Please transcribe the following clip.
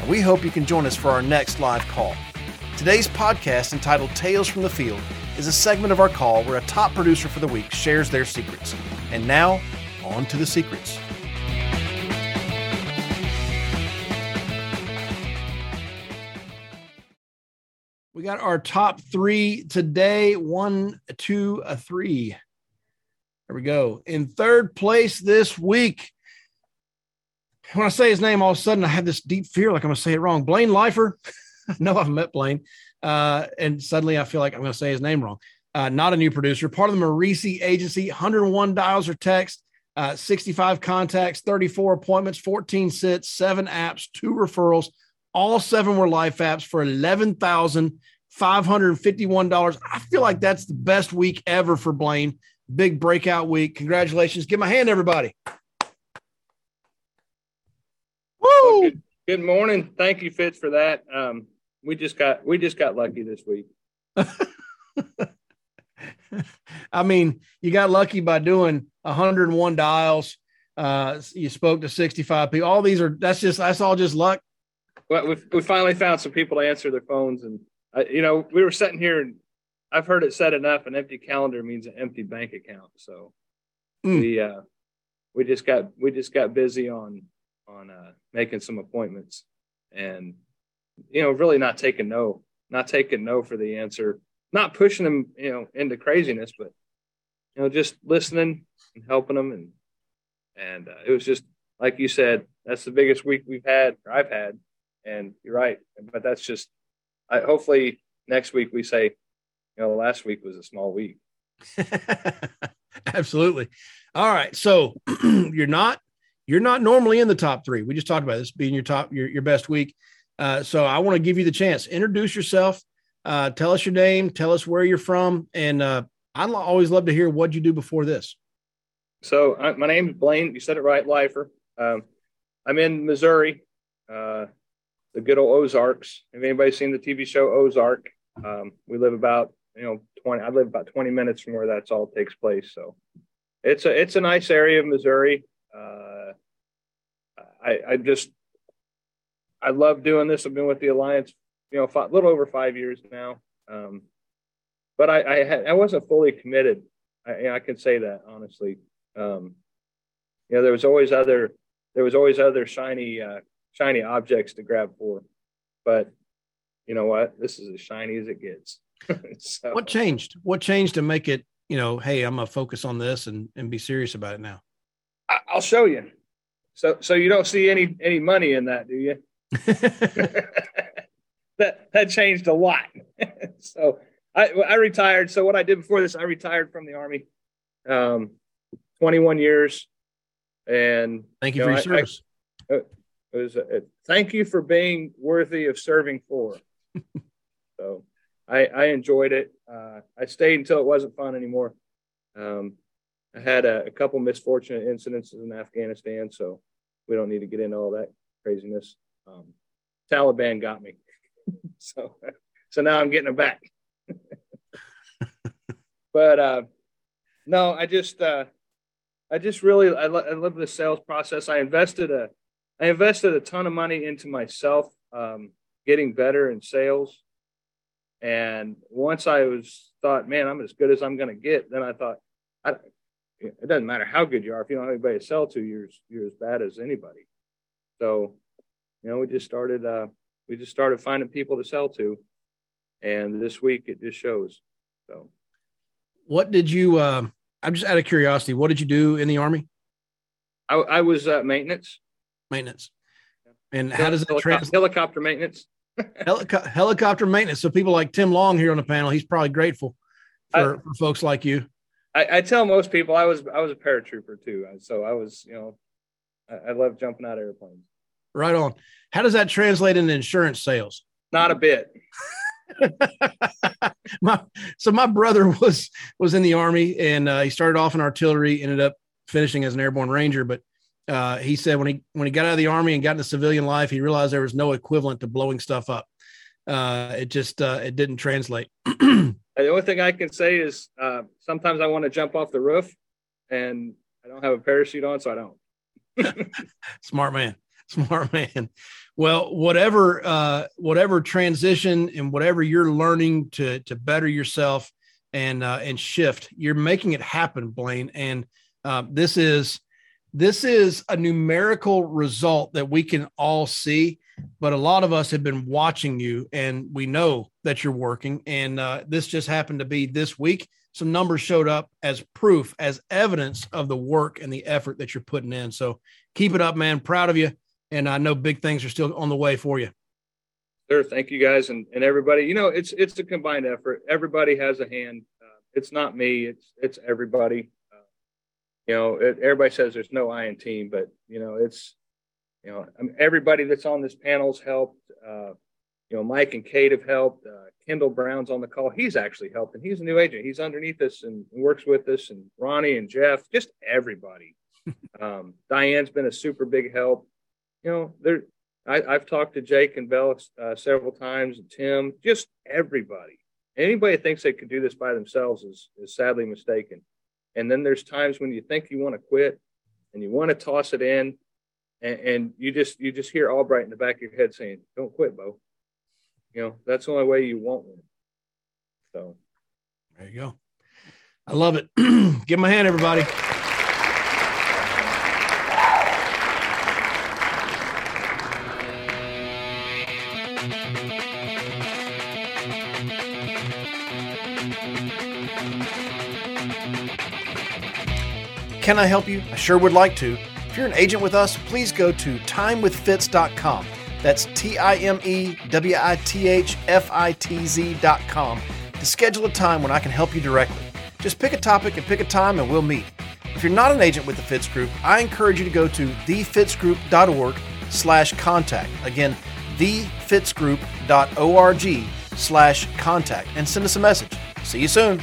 and we hope you can join us for our next live call. Today's podcast, entitled Tales from the Field, is a segment of our call where a top producer for the week shares their secrets. And now, on to the secrets. We got our top three today one, two, three. There we go. In third place this week, when I say his name, all of a sudden I have this deep fear like I'm going to say it wrong. Blaine Leifer. no, I've met Blaine. Uh, and suddenly I feel like I'm going to say his name wrong. Uh, not a new producer, part of the Marisi agency, 101 dials or text, uh, 65 contacts, 34 appointments, 14 sits, seven apps, two referrals. All seven were life apps for $11,551. I feel like that's the best week ever for Blaine. Big breakout week. Congratulations. Give my hand, everybody. Good, morning. Thank you, Fitz, for that. Um, we just got we just got lucky this week. I mean, you got lucky by doing 101 dials. Uh, you spoke to 65 people. All these are that's just that's all just luck. Well, we we finally found some people to answer their phones, and uh, you know we were sitting here, and I've heard it said enough. An empty calendar means an empty bank account. So mm. we uh, we just got we just got busy on on uh, making some appointments, and you know, really not taking no, not taking no for the answer, not pushing them, you know, into craziness, but you know, just listening and helping them, and and uh, it was just like you said, that's the biggest week we've had, or I've had, and you're right, but that's just, I, hopefully next week we say, you know, last week was a small week. Absolutely. All right, so you're not you're not normally in the top three. We just talked about this being your top your, your best week. Uh, so I want to give you the chance. Introduce yourself. Uh, tell us your name. Tell us where you're from. And uh, I'd always love to hear what you do before this. So uh, my name is Blaine. You said it right, Leifer. Um, I'm in Missouri, uh, the good old Ozarks. Have anybody seen the TV show Ozark? Um, we live about you know 20. I live about 20 minutes from where that's all takes place. So it's a it's a nice area of Missouri. Uh, I, I just I love doing this. I've been with the Alliance, you know, a little over five years now. Um, but I, I, had, I wasn't fully committed. I, I can say that honestly. Um, you know, there was always other, there was always other shiny, uh, shiny objects to grab for, but you know what? This is as shiny as it gets. so, what changed? What changed to make it, you know, Hey, I'm gonna focus on this and, and be serious about it now. I'll show you. So, so you don't see any, any money in that, do you? that that changed a lot. so I I retired. So what I did before this, I retired from the army, um, 21 years, and thank you, you know, for your I, service. I, it was a, thank you for being worthy of serving for. so I I enjoyed it. Uh, I stayed until it wasn't fun anymore. Um, I had a, a couple misfortunate incidents in Afghanistan, so we don't need to get into all that craziness um, Taliban got me. so, so now I'm getting it back. but uh, no, I just, uh, I just really, I, lo- I love the sales process. I invested a, I invested a ton of money into myself, um, getting better in sales. And once I was thought, man, I'm as good as I'm going to get. Then I thought, I, it doesn't matter how good you are. If you don't have anybody to sell to, you're, you're as bad as anybody. So you know, we just started uh, we just started finding people to sell to, and this week it just shows. So, what did you? Uh, I'm just out of curiosity. What did you do in the army? I, I was uh, maintenance. Maintenance. And how does it translate? Helicopter maintenance. Helico- helicopter maintenance. So people like Tim Long here on the panel, he's probably grateful for, I, for folks like you. I, I, tell most people I was I was a paratrooper too, so I was you know I, I love jumping out of airplanes. Right on. How does that translate into insurance sales? Not a bit. my so my brother was was in the army and uh, he started off in artillery, ended up finishing as an airborne ranger. But uh, he said when he when he got out of the army and got into civilian life, he realized there was no equivalent to blowing stuff up. Uh, it just uh, it didn't translate. the only thing I can say is uh, sometimes I want to jump off the roof, and I don't have a parachute on, so I don't. Smart man, smart man. Well, whatever uh, whatever transition and whatever you're learning to to better yourself and uh, and shift, you're making it happen, Blaine. And uh, this is this is a numerical result that we can all see, but a lot of us have been watching you, and we know that you're working. And uh, this just happened to be this week. Some numbers showed up as proof, as evidence of the work and the effort that you're putting in. So keep it up, man. Proud of you and I know big things are still on the way for you. Sure, thank you guys and, and everybody. You know, it's it's a combined effort. Everybody has a hand. Uh, it's not me. It's it's everybody. Uh, you know, it, everybody says there's no I in team, but you know, it's you know, I mean, everybody that's on this panel's helped. Uh, you know, Mike and Kate have helped. Uh, Kendall Brown's on the call. He's actually helped, and he's a new agent. He's underneath us and works with us, and Ronnie and Jeff, just everybody. um, Diane's been a super big help you know, there. I, have talked to Jake and Bell uh, several times, and Tim, just everybody. Anybody that thinks they could do this by themselves is is sadly mistaken. And then there's times when you think you want to quit, and you want to toss it in, and, and you just you just hear Albright in the back of your head saying, "Don't quit, Bo." You know, that's the only way you won't win. So, there you go. I love it. Give a hand, everybody. Can I help you? I sure would like to. If you're an agent with us, please go to timewithfitz.com. That's T I M E W I T H F I T Z.com to schedule a time when I can help you directly. Just pick a topic and pick a time and we'll meet. If you're not an agent with the Fitz Group, I encourage you to go to thefitzgroup.org slash contact. Again, thefitzgroup.org slash contact and send us a message. See you soon.